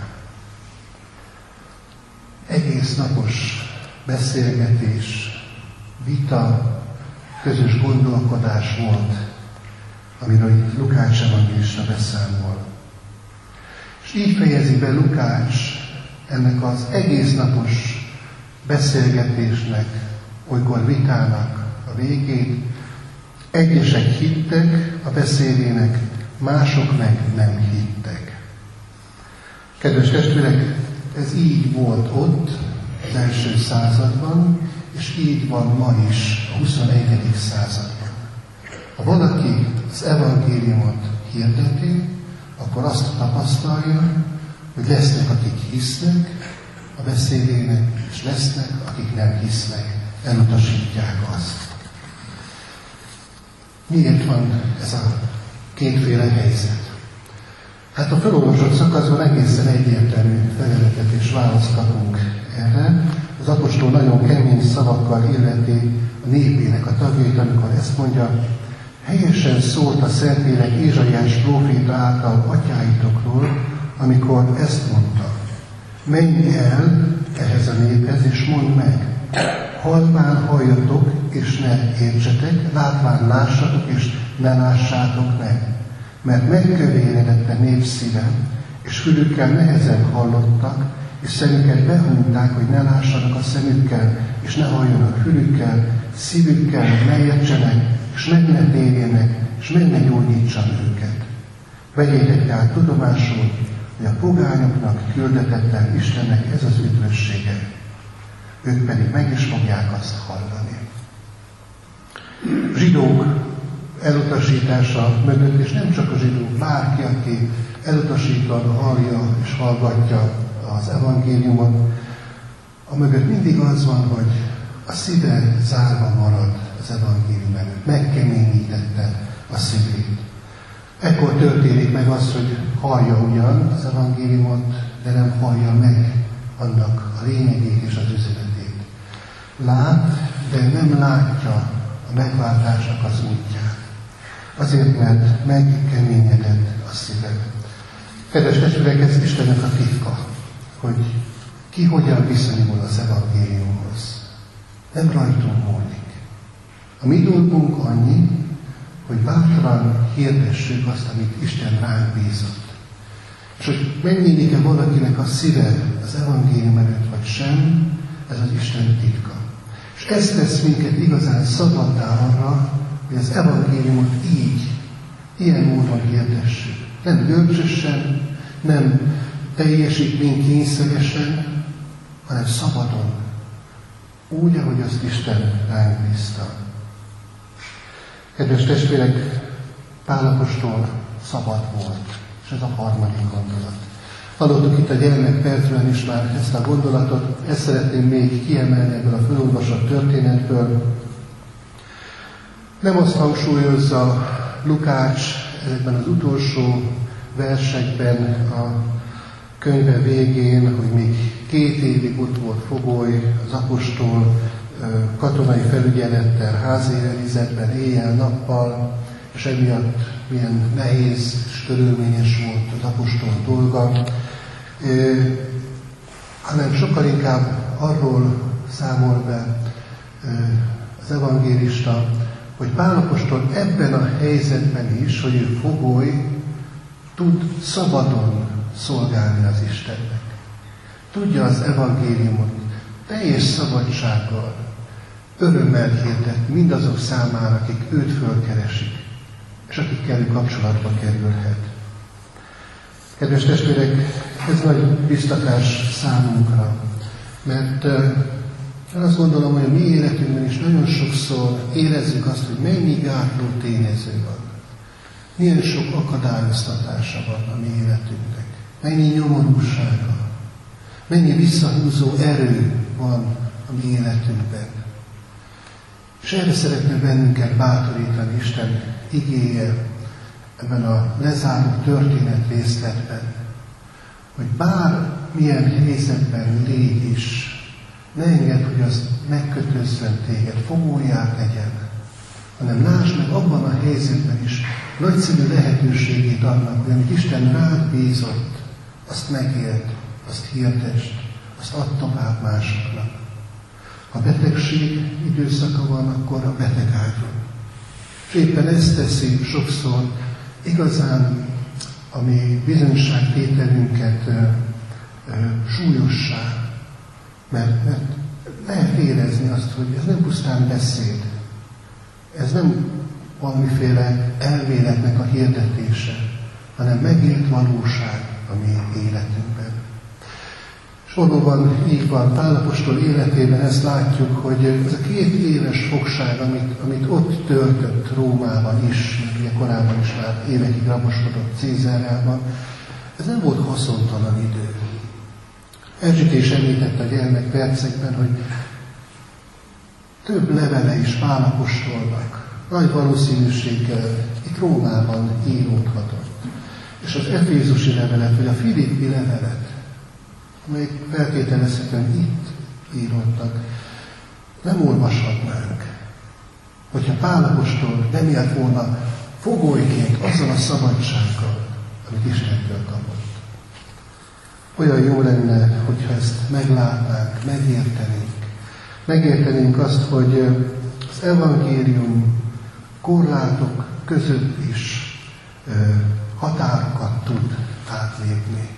Egész napos beszélgetés, vita, közös gondolkodás volt, amiről itt Lukács evangélista beszámol. És így fejezi be Lukács ennek az egész napos beszélgetésnek, olykor vitának a végét. Egyesek hittek a beszélének, mások meg nem hittek. Kedves testvérek, ez így volt ott az első században, és így van ma is a 21. században. Ha valaki az evangéliumot hirdeti, akkor azt tapasztalja, hogy lesznek, akik hisznek a beszélének, és lesznek, akik nem hisznek, elutasítják azt. Miért van ez a kétféle helyzet? Hát a felolvasott szakaszban egészen egyértelmű feleletet és választ kapunk erre. Az apostol nagyon kemény szavakkal illeti a népének a tagjait, amikor ezt mondja, helyesen szólt a Szentlélek Ézsaiás próféta által atyáitokról, amikor ezt mondta. Menj el ehhez a néphez, és mondd meg, halván halljatok, és ne értsetek, látván lássatok, és ne lássátok meg. Mert megkövéredett a nép szíve, és fülükkel nehezen hallottak, és szemüket behunyták, hogy ne lássanak a szemükkel, és ne halljanak fülükkel, szívükkel ne értsenek, és meg ne térjenek, és meg ne gyógyítsam őket. Vegyétek tehát tudomásul, hogy a pogányoknak küldetetlen Istennek ez az üdvössége. Ők pedig meg is fogják azt hallani. Zsidók elutasítása mögött, és nem csak a zsidók, bárki, aki elutasítva hallja és hallgatja az evangéliumot, a mindig az van, hogy a szíve zárva marad az evangélium előtt, megkeményítette a szívét. Ekkor történik meg az, hogy hallja ugyan az evangéliumot, de nem hallja meg annak a lényegét és az üzenetét. Lát, de nem látja a megváltásnak az útját. Azért, mert megkeményedett a szíve. Kedves testvérek, ez Istennek a titka, hogy ki hogyan viszonyul az evangéliumhoz. Nem rajtunk múlik. A mi dolgunk annyi, hogy bátran hirdessük azt, amit Isten ránk bízott. És hogy megnyílik-e valakinek a szíve az evangélium előtt, vagy sem, ez az Isten titka. És ez tesz minket igazán szabaddá arra, hogy az evangéliumot így, ilyen módon hirdessük. Nem görcsösen, nem teljesítmény kényszeresen, hanem szabadon, úgy, ahogy azt Isten ránk bízta. Kedves testvérek, Pálapostól szabad volt, és ez a harmadik gondolat. Hallottuk itt a gyermek percben is már ezt a gondolatot, ezt szeretném még kiemelni ebből a felolvasott történetből. Nem azt hangsúlyozza Lukács ezekben az utolsó versekben a könyve végén, hogy még két évig ott volt fogoly, az apostol katonai felügyelettel, házi őrizetben, éjjel-nappal, és emiatt milyen nehéz és körülményes volt az apostol dolga, hanem sokkal inkább arról számol be az evangélista, hogy Pálapostól ebben a helyzetben is, hogy ő fogoly, tud szabadon szolgálni az Istennek. Tudja az evangéliumot teljes szabadsággal, örömmel hirdet mindazok számára, akik őt fölkeresik, és akikkel ő kapcsolatba kerülhet. Kedves testvérek, ez nagy biztatás számunkra, mert én azt gondolom, hogy a mi életünkben is nagyon sokszor érezzük azt, hogy mennyi gátló tényező van. Milyen sok akadályoztatása van a mi életünknek. Mennyi nyomorúsága. Mennyi visszahúzó erő van a mi életünkben. És erre szeretne bennünket bátorítani Isten igéje ebben a lezáró történet részletben, hogy bár milyen helyzetben légy is, ne engedd, hogy az megkötözzen téged, fogóját legyen, hanem lásd meg abban a helyzetben is nagyszerű lehetőségét annak, hogy amit Isten rád bízott, azt megélt, azt hirdest, azt add tovább másoknak. Ha betegség időszaka van, akkor a beteg ágyon. És éppen ezt teszi sokszor igazán a mi bizonyságtételünket súlyossá. Mert, mert lehet érezni azt, hogy ez nem pusztán beszéd, ez nem valamiféle elméletnek a hirdetése, hanem megélt valóság a mi életünkben. És valóban így van, Pálapostól életében ezt látjuk, hogy ez a két éves fogság, amit, amit ott töltött Rómában is, ugye korábban is már évekig raboskodott Cézárában, ez nem volt haszontalan idő. Erzsike is említette a gyermek percekben, hogy több levele is Pálapostolnak nagy valószínűséggel itt Rómában íródhatott. És az Efézusi levelet, vagy a Filippi levelet, amelyek feltételezhetően itt íródtak, nem olvashatnánk, hogyha Pálapostól nem élt volna fogolyként azzal a szabadsággal, amit Istentől kapott. Olyan jó lenne, hogyha ezt meglátnánk, megértenénk. Megértenénk azt, hogy az evangélium korlátok között is határokat tud átlépni,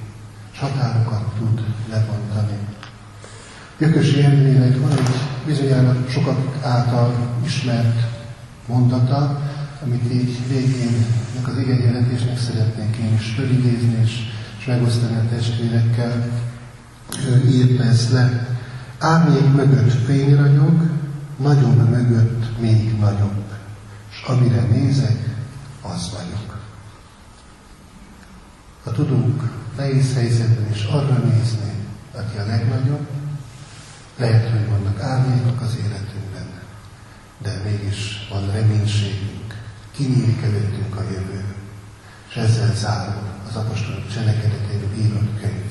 és határokat tud lebontani. Jökösi Emlének van egy bizonyára sokak által ismert mondata, amit így végén az igényjelentésnek szeretnék én is fölidézni, és, és megosztani a testvérekkel. Ő írta ezt le. Árnyék mögött fény ragyog, nagyobb mögött még nagyobb amire nézek, az vagyok. Ha tudunk nehéz helyzetben is arra nézni, aki a legnagyobb, lehet, hogy vannak árnyékok az életünkben, de mégis van reménységünk, kinyílik előttünk a jövő, és ezzel zárul az apostolok cselekedetéből írott könyv,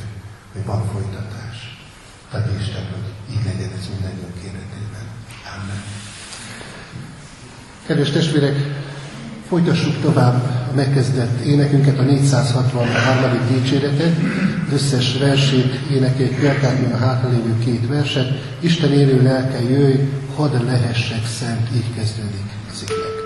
hogy van folytatás. Tehát Isten, hogy így legyen ez mindannyiunk életében. Amen. Kedves testvérek, folytassuk tovább a megkezdett énekünket, a 463. dicséretet, az összes versét énekeljük Belkármén a hátralévő két verset. Isten élő lelke jöjj, hadd lehessek szent, így kezdődik az ének.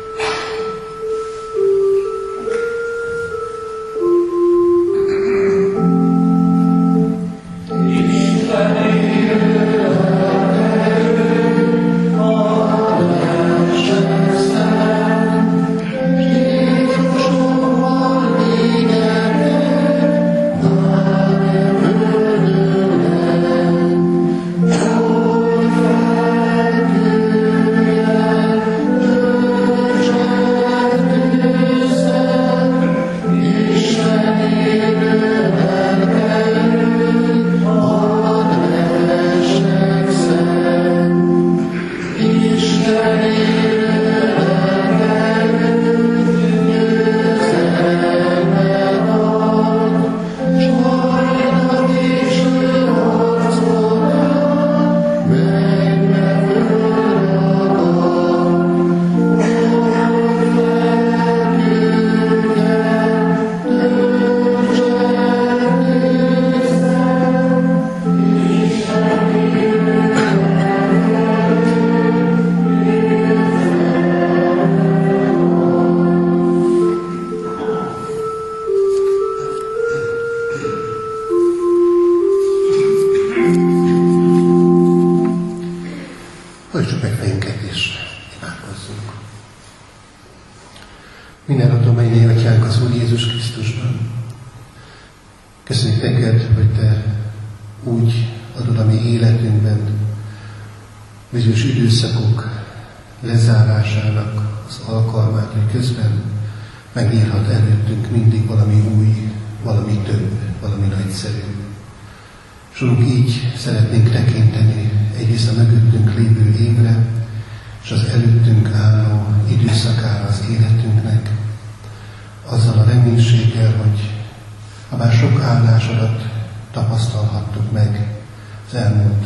És úrunk, így szeretnénk tekinteni egyrészt a mögöttünk lévő évre, és az előttünk álló időszakára az életünknek, azzal a reménységgel, hogy ha bár sok állásodat tapasztalhattuk meg az elmúlt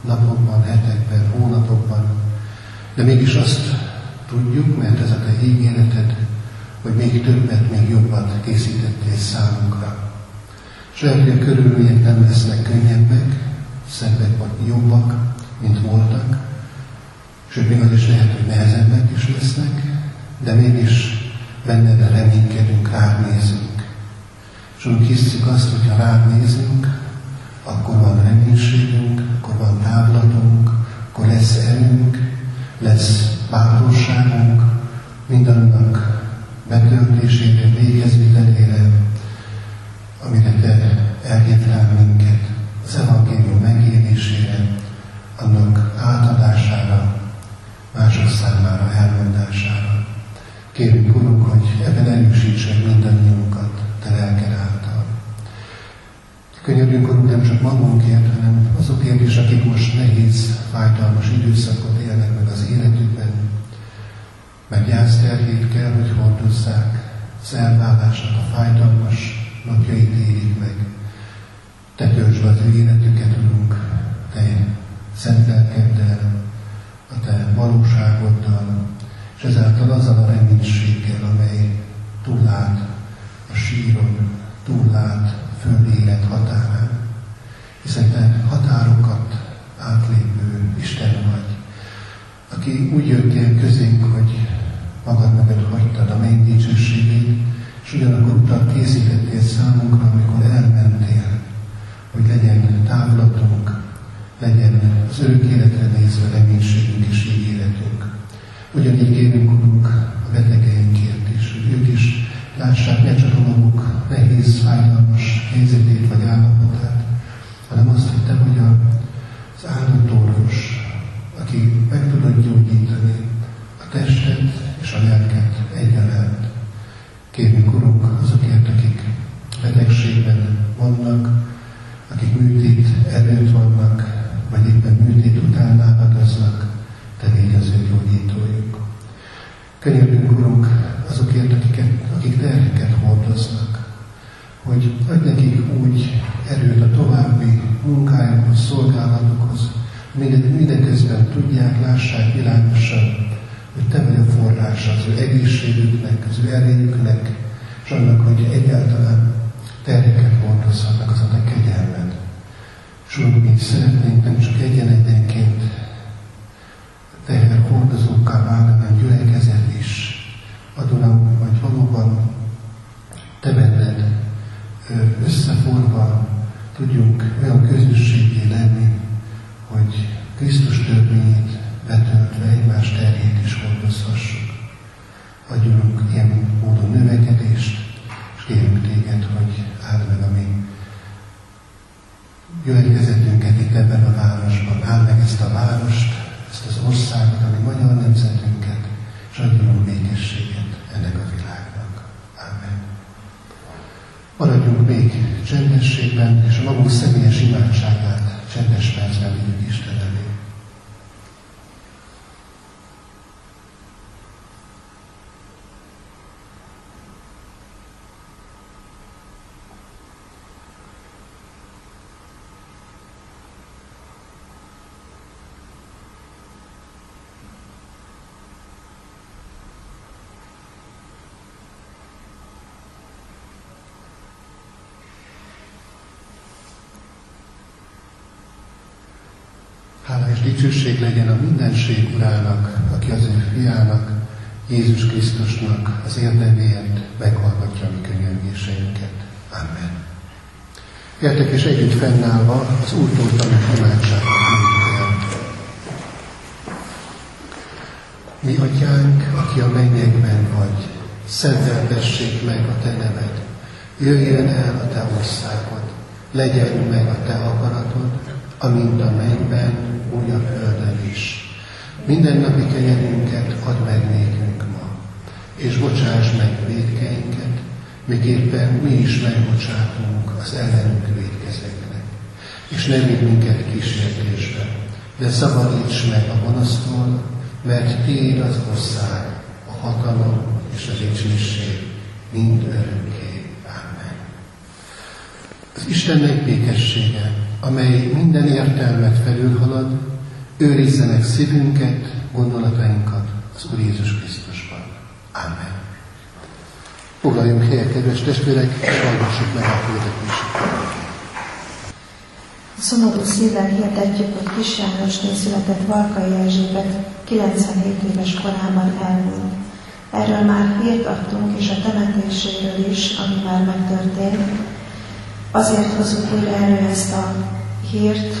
napokban, hetekben, hónapokban, de mégis azt tudjuk, mert ez a te ígéreted, hogy még többet, még jobbat készítettél számunkra. És hogy a körülmények nem lesznek könnyebbek, szebbek vagy jobbak, mint voltak, sőt, még az is lehet, hogy nehezebbek is lesznek, de mégis benned reménykedünk, rád nézünk. És úgy hiszük azt, hogy ha rád nézünk, akkor van reménységünk, akkor van távlatunk, akkor lesz erőnk, lesz bátorságunk mindannak betöltésére, végezvitelére, amire Te elhívtál minket, az evangélium megélésére, annak átadására, mások számára elmondására. Kérünk, Urunk, hogy ebben erősítsek mindannyiunkat, Te lelked által. Könyörünk, Urunk, nem csak magunkért, hanem azokért is, akik most nehéz, fájdalmas időszakot élnek meg az életükben, mert gyászterhét kell, hogy hordozzák, az a fájdalmas napjait érik meg. Te töltsd az életüket, Urunk, Te szent lelkeddel, a Te valóságoddal, és ezáltal azzal a reménységgel, amely túllát a síron, túllát a földi élet határán, hiszen Te határokat átlépő Isten vagy, aki úgy jöttél közénk, hogy magad mögött hagytad a menny dicsőségét, és ugyanakkor utat készítettél számunkra, amikor elmentél, hogy legyen távlatunk, legyen az örök életre nézve reménységünk és ígéretünk. Ugyanígy kérünk, Urunk, a betegeinkért is, hogy ők is lássák ne csak a maguk nehéz, fájdalmas helyzetét vagy állapotát, hanem azt, hogy Te vagy az áldott orvos, aki meg tudod gyógyítani a testet és a lelket egyaránt. Kérünk, Urunk, azokért, akik betegségben vannak, akik műtét előtt vannak, vagy éppen műtét után lábadoznak, Te légy az ő gyógyítójuk. Könyörgünk, Urunk, azokért, akiket, akik terheket hordoznak, hogy adj nekik úgy erőt a további munkájukhoz, szolgálatukhoz, mindeközben tudják, lássák világosan, hogy Te vagy a forrása az ő egészségüknek, az ő erejüknek, és annak, hogy egyáltalán terheket hordozhatnak az a Te kegyelmed. És úgy, mint szeretnénk nem csak egyen-egyenként teherhordozókká válni, hanem gyülekezet is. Adonám, hogy valóban Te benned összeforva tudjunk olyan közösségé lenni, hogy Krisztus törvényét betöltve egymás terhét is hordozhassuk. Adjunk ilyen módon növekedést, és kérünk téged, hogy áld meg a mi gyülekezetünket itt ebben a városban, áld meg ezt a várost, ezt az országot, ami magyar nemzetünket, és adjunk békességet ennek a világnak. Amen. Maradjunk még csendességben, és a magunk személyes imádságát csendes percben vigyük Isten elé. Hála és dicsőség legyen a mindenség Urának, aki az ő fiának, Jézus Krisztusnak az érdeméért meghallgatja a mi könyörgéseinket. Amen. Értek és együtt fennállva az Úrtól tanult imádságot. Mi atyánk, aki a mennyekben vagy, szenteltessék meg a te neved, jöjjön el a te országod, legyen meg a te akaratod, amint a mennyben, úgy a földön is. Minden napi kenyerünket add meg nékünk ma, és bocsáss meg védkeinket, miképpen mi is megbocsátunk az ellenünk védkezeknek. És ne vigy minket kísértésbe, de szabadíts meg a gonosztól, mert Tiéd az ország, a hatalom és a dicsőség mind örökké. Amen. Az Istennek békessége, amely minden értelmet felülhalad, őrizze meg szívünket, gondolatainkat az Úr Jézus Krisztusban. Amen. Foglaljunk helyet, kedves testvérek, és hallgassuk meg a hirdetéseket. Szomorú szívvel hirdetjük, hogy Kis Jánosné született Valkai Erzsébet 97 éves korában elmúlt. Erről már hírt adtunk, és a temetéséről is, ami már megtörtént. Azért hozunk újra elő ezt a hírt,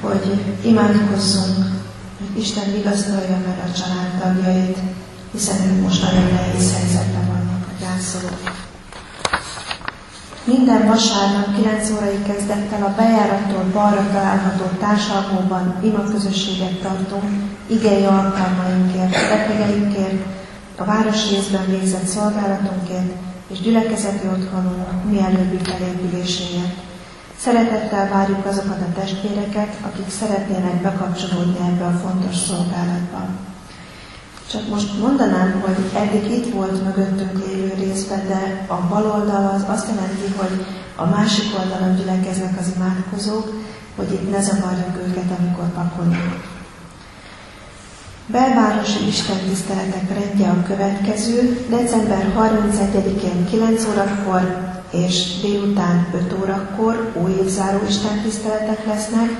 hogy imádkozzunk, hogy Isten vigasztalja meg a családtagjait, hiszen ők most nagyon nehéz helyzetben vannak a gyászolók. Minden vasárnap 9 órai kezdettel a bejárattól balra található társalgóban ima közösséget tartunk, igei alkalmainkért, betegeinkért, a városrészben végzett szolgálatunkért és gyülekezeti otthonunk mielőbbi felépüléséért. Szeretettel várjuk azokat a testvéreket, akik szeretnének bekapcsolódni ebbe a fontos szolgálatba. Csak most mondanám, hogy eddig itt volt mögöttünk lévő részben, de a bal oldal az azt jelenti, hogy a másik oldalon gyülekeznek az imádkozók, hogy itt ne zavarjuk őket, amikor pakolunk. Belvárosi istentiszteletek rendje a következő, december 31-én 9 órakor és délután 5 órakor újévzáró istentiszteletek lesznek,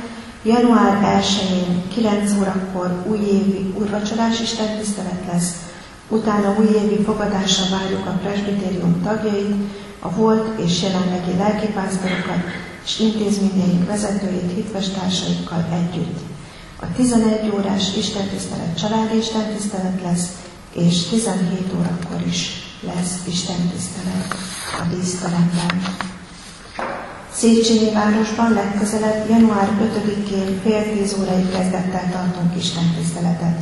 Január 1-én 9 órakor újévi úrvacsorás istentisztelet lesz, utána újévi fogadásra várjuk a presbitérium tagjait, a volt és jelenlegi lelkipásztorokat és intézményeink vezetőit hitvestársaikkal együtt. A 11 órás istentisztelet családi istentisztelet lesz, és 17 órakor is lesz istentisztelet a díszteremben. Széchenyi városban legközelebb január 5-én fél tíz órai kezdettel tartunk Isten tiszteletet.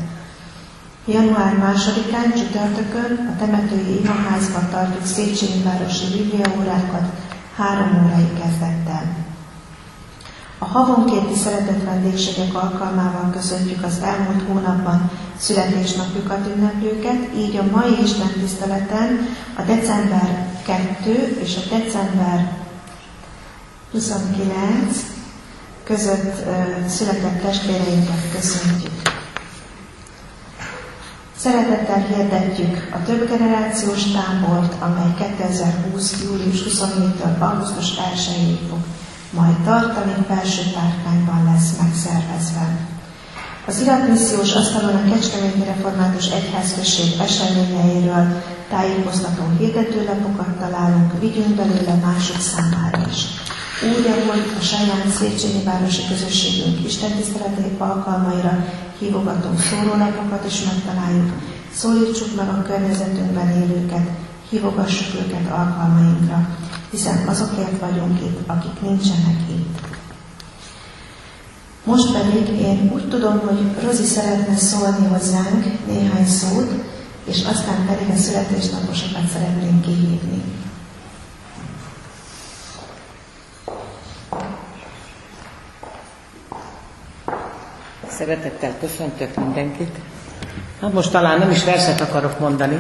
Január 2-án csütörtökön a temetői imaházban tartjuk Széchenyi városi bibliaórákat három órai kezdettel. A havonkénti szeretett vendégségek alkalmával köszöntjük az elmúlt hónapban születésnapjukat ünneplőket, így a mai Isten tiszteleten a december 2 és a december 29 között született testvéreinket köszöntjük. Szeretettel hirdetjük a több generációs tábort, amely 2020. július 27-től augusztus 1-ig fog majd tartani, felső párkányban lesz megszervezve. Az iratmissziós asztalon a Kecskeméti Református Egyházközség eseményeiről tájékoztató hirdetőlapokat találunk, vigyünk belőle mások számára is úgy, ahogy a saját Széchenyi Városi Közösségünk istentiszteleti alkalmaira hívogató szórólapokat is megtaláljuk, szólítsuk meg a környezetünkben élőket, hívogassuk őket alkalmainkra, hiszen azokért vagyunk itt, akik nincsenek itt. Most pedig én úgy tudom, hogy Rozi szeretne szólni hozzánk néhány szót, és aztán pedig a születésnaposokat szeretnénk kihívni. Szeretettel köszöntök mindenkit. Hát most talán nem is verset akarok mondani,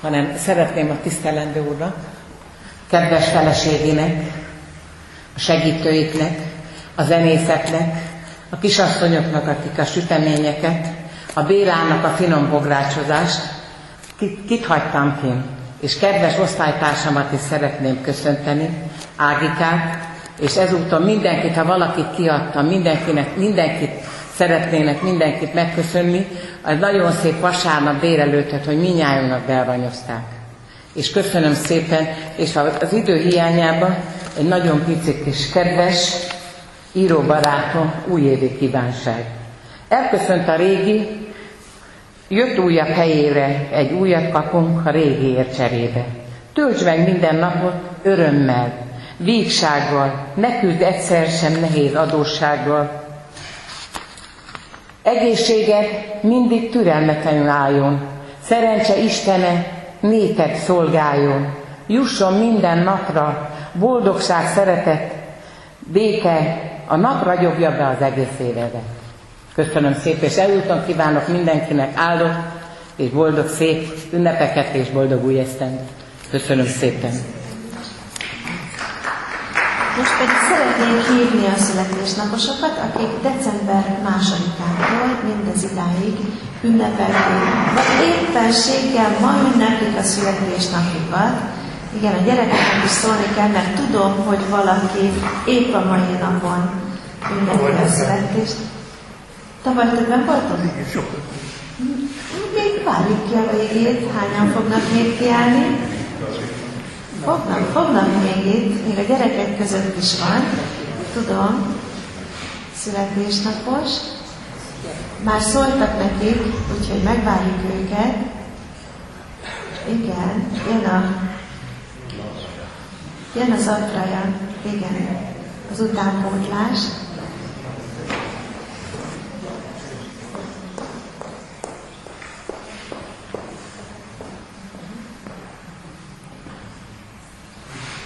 hanem szeretném a tisztelendő úrnak, kedves feleségének, a segítőiknek, a zenészeknek, a kisasszonyoknak, akik a süteményeket, a Bélának a finom bográcsozást, kit, kit hagytam ki, és kedves osztálytársamat is szeretném köszönteni, Ágikát, és ezúttal mindenkit, ha valakit kiadtam, mindenkinek, mindenkit szeretnének mindenkit megköszönni, az nagyon szép vasárnap délelőttet, hogy minnyájunknak belvanyozták. És köszönöm szépen, és az idő hiányában egy nagyon picit kis kedves íróbarátom újévi kívánság. Elköszönt a régi, jött újabb helyére, egy újat kapunk a régiért cserébe. Tölts meg minden napot örömmel, vígsággal, ne küzd egyszer sem nehéz adóssággal, Egészséged mindig türelmetlenül álljon, szerencse Istene néked szolgáljon, jusson minden napra, boldogság, szeretet, béke, a nap ragyogja be az egész évedet. Köszönöm szépen, és elúton kívánok mindenkinek áldott és boldog szép ünnepeket és boldog új esztendőt. Köszönöm szépen. Most pedig szeretném hívni a születésnaposokat, akik december másodikától mindez idáig ünnepelték, vagy éppenséggel ma ünneplik a születésnapjukat. Igen, a gyerekeknek is szólni kell, mert tudom, hogy valaki épp a mai napon ünnepli a születést. Tavaly többen voltunk? Igen, sokat. Még várjuk ki a végét, hányan fognak még kiállni. Fognak, fognak még itt, még a gyerekek között is van, tudom, születésnapos. Már szóltak nekik, úgyhogy megvárjuk őket. Igen, jön a jön az apraja, igen, az utánpótlás.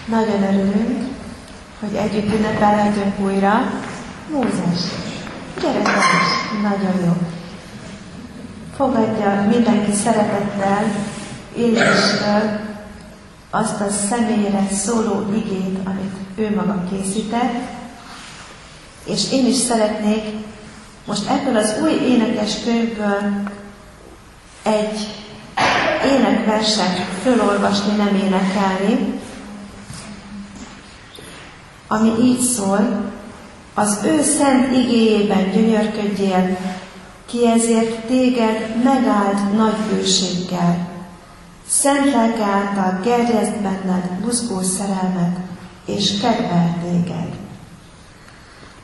Nagyon örülünk, hogy együtt ünnepelhetünk újra. Mózes, gyere is, nagyon jó. Fogadja mindenki szeretettel Élisről azt a személyre szóló igét, amit ő maga készített, és én is szeretnék most ebből az új énekes könyvből egy énekverset fölolvasni, nem énekelni, ami így szól, az ő szent igéjében gyönyörködjél, ki ezért téged megáld nagy bőséggel. Szent lelke által gerjezd benned buzgó szerelmet, és kedvel téged.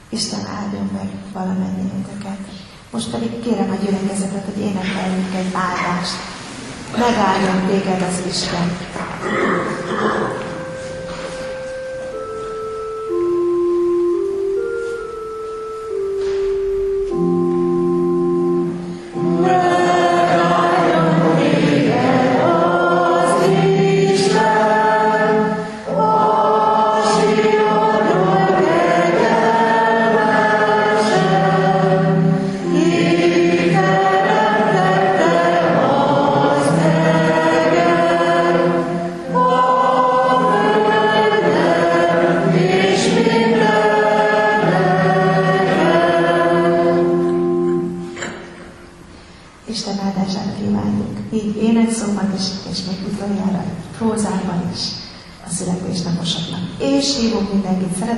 Isten áldjon meg valamennyieteket. Most pedig kérem a gyülekezetet, hogy énekeljünk egy áldást. Megáldjon téged az Isten.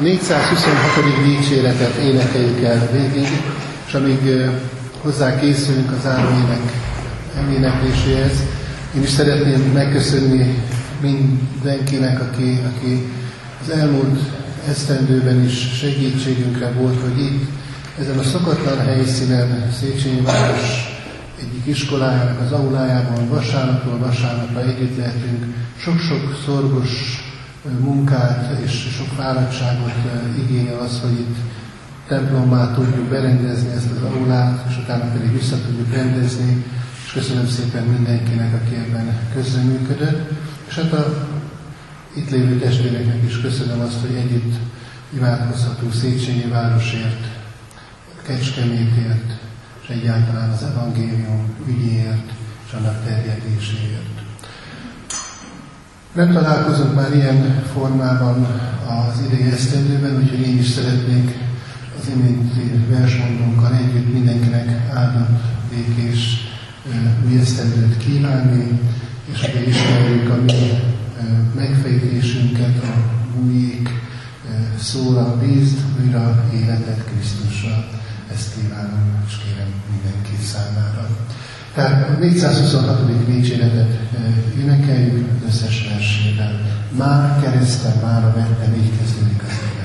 426. dicséretet énekeljük el végig, és amíg hozzá készülünk az záró ének elénekléséhez, én is szeretném megköszönni mindenkinek, aki, aki az elmúlt esztendőben is segítségünkre volt, hogy itt, ezen a szokatlan helyszínen, Széchenyi város egyik iskolájának az aulájában vasárnapról vasárnapra együtt lehetünk sok-sok szorgos munkát és sok fáradtságot igényel az, hogy itt templommá tudjuk berendezni ezt az aulát, és utána pedig vissza tudjuk rendezni, és köszönöm szépen mindenkinek, aki ebben közreműködött. És hát a itt lévő testvéreknek is köszönöm azt, hogy együtt imádkozhatunk Széchenyi városért, Kecskemétért, és egyáltalán az evangélium ügyéért és annak terjedéséért. Nem találkozunk már ilyen formában az idei esztendőben, úgyhogy én is szeretnék az iménti versmondónkkal együtt mindenkinek áldott, békés új esztendőt kívánni, és hogy ismerjük a mi megfejtésünket, a újék szóra bízd, újra életet Krisztusra. Ezt kívánom, és kérem mindenki számára. Tehát a 426. dicséretet énekeljük összes versével. Már keresztem, már a vettem, így kezdődik az élet.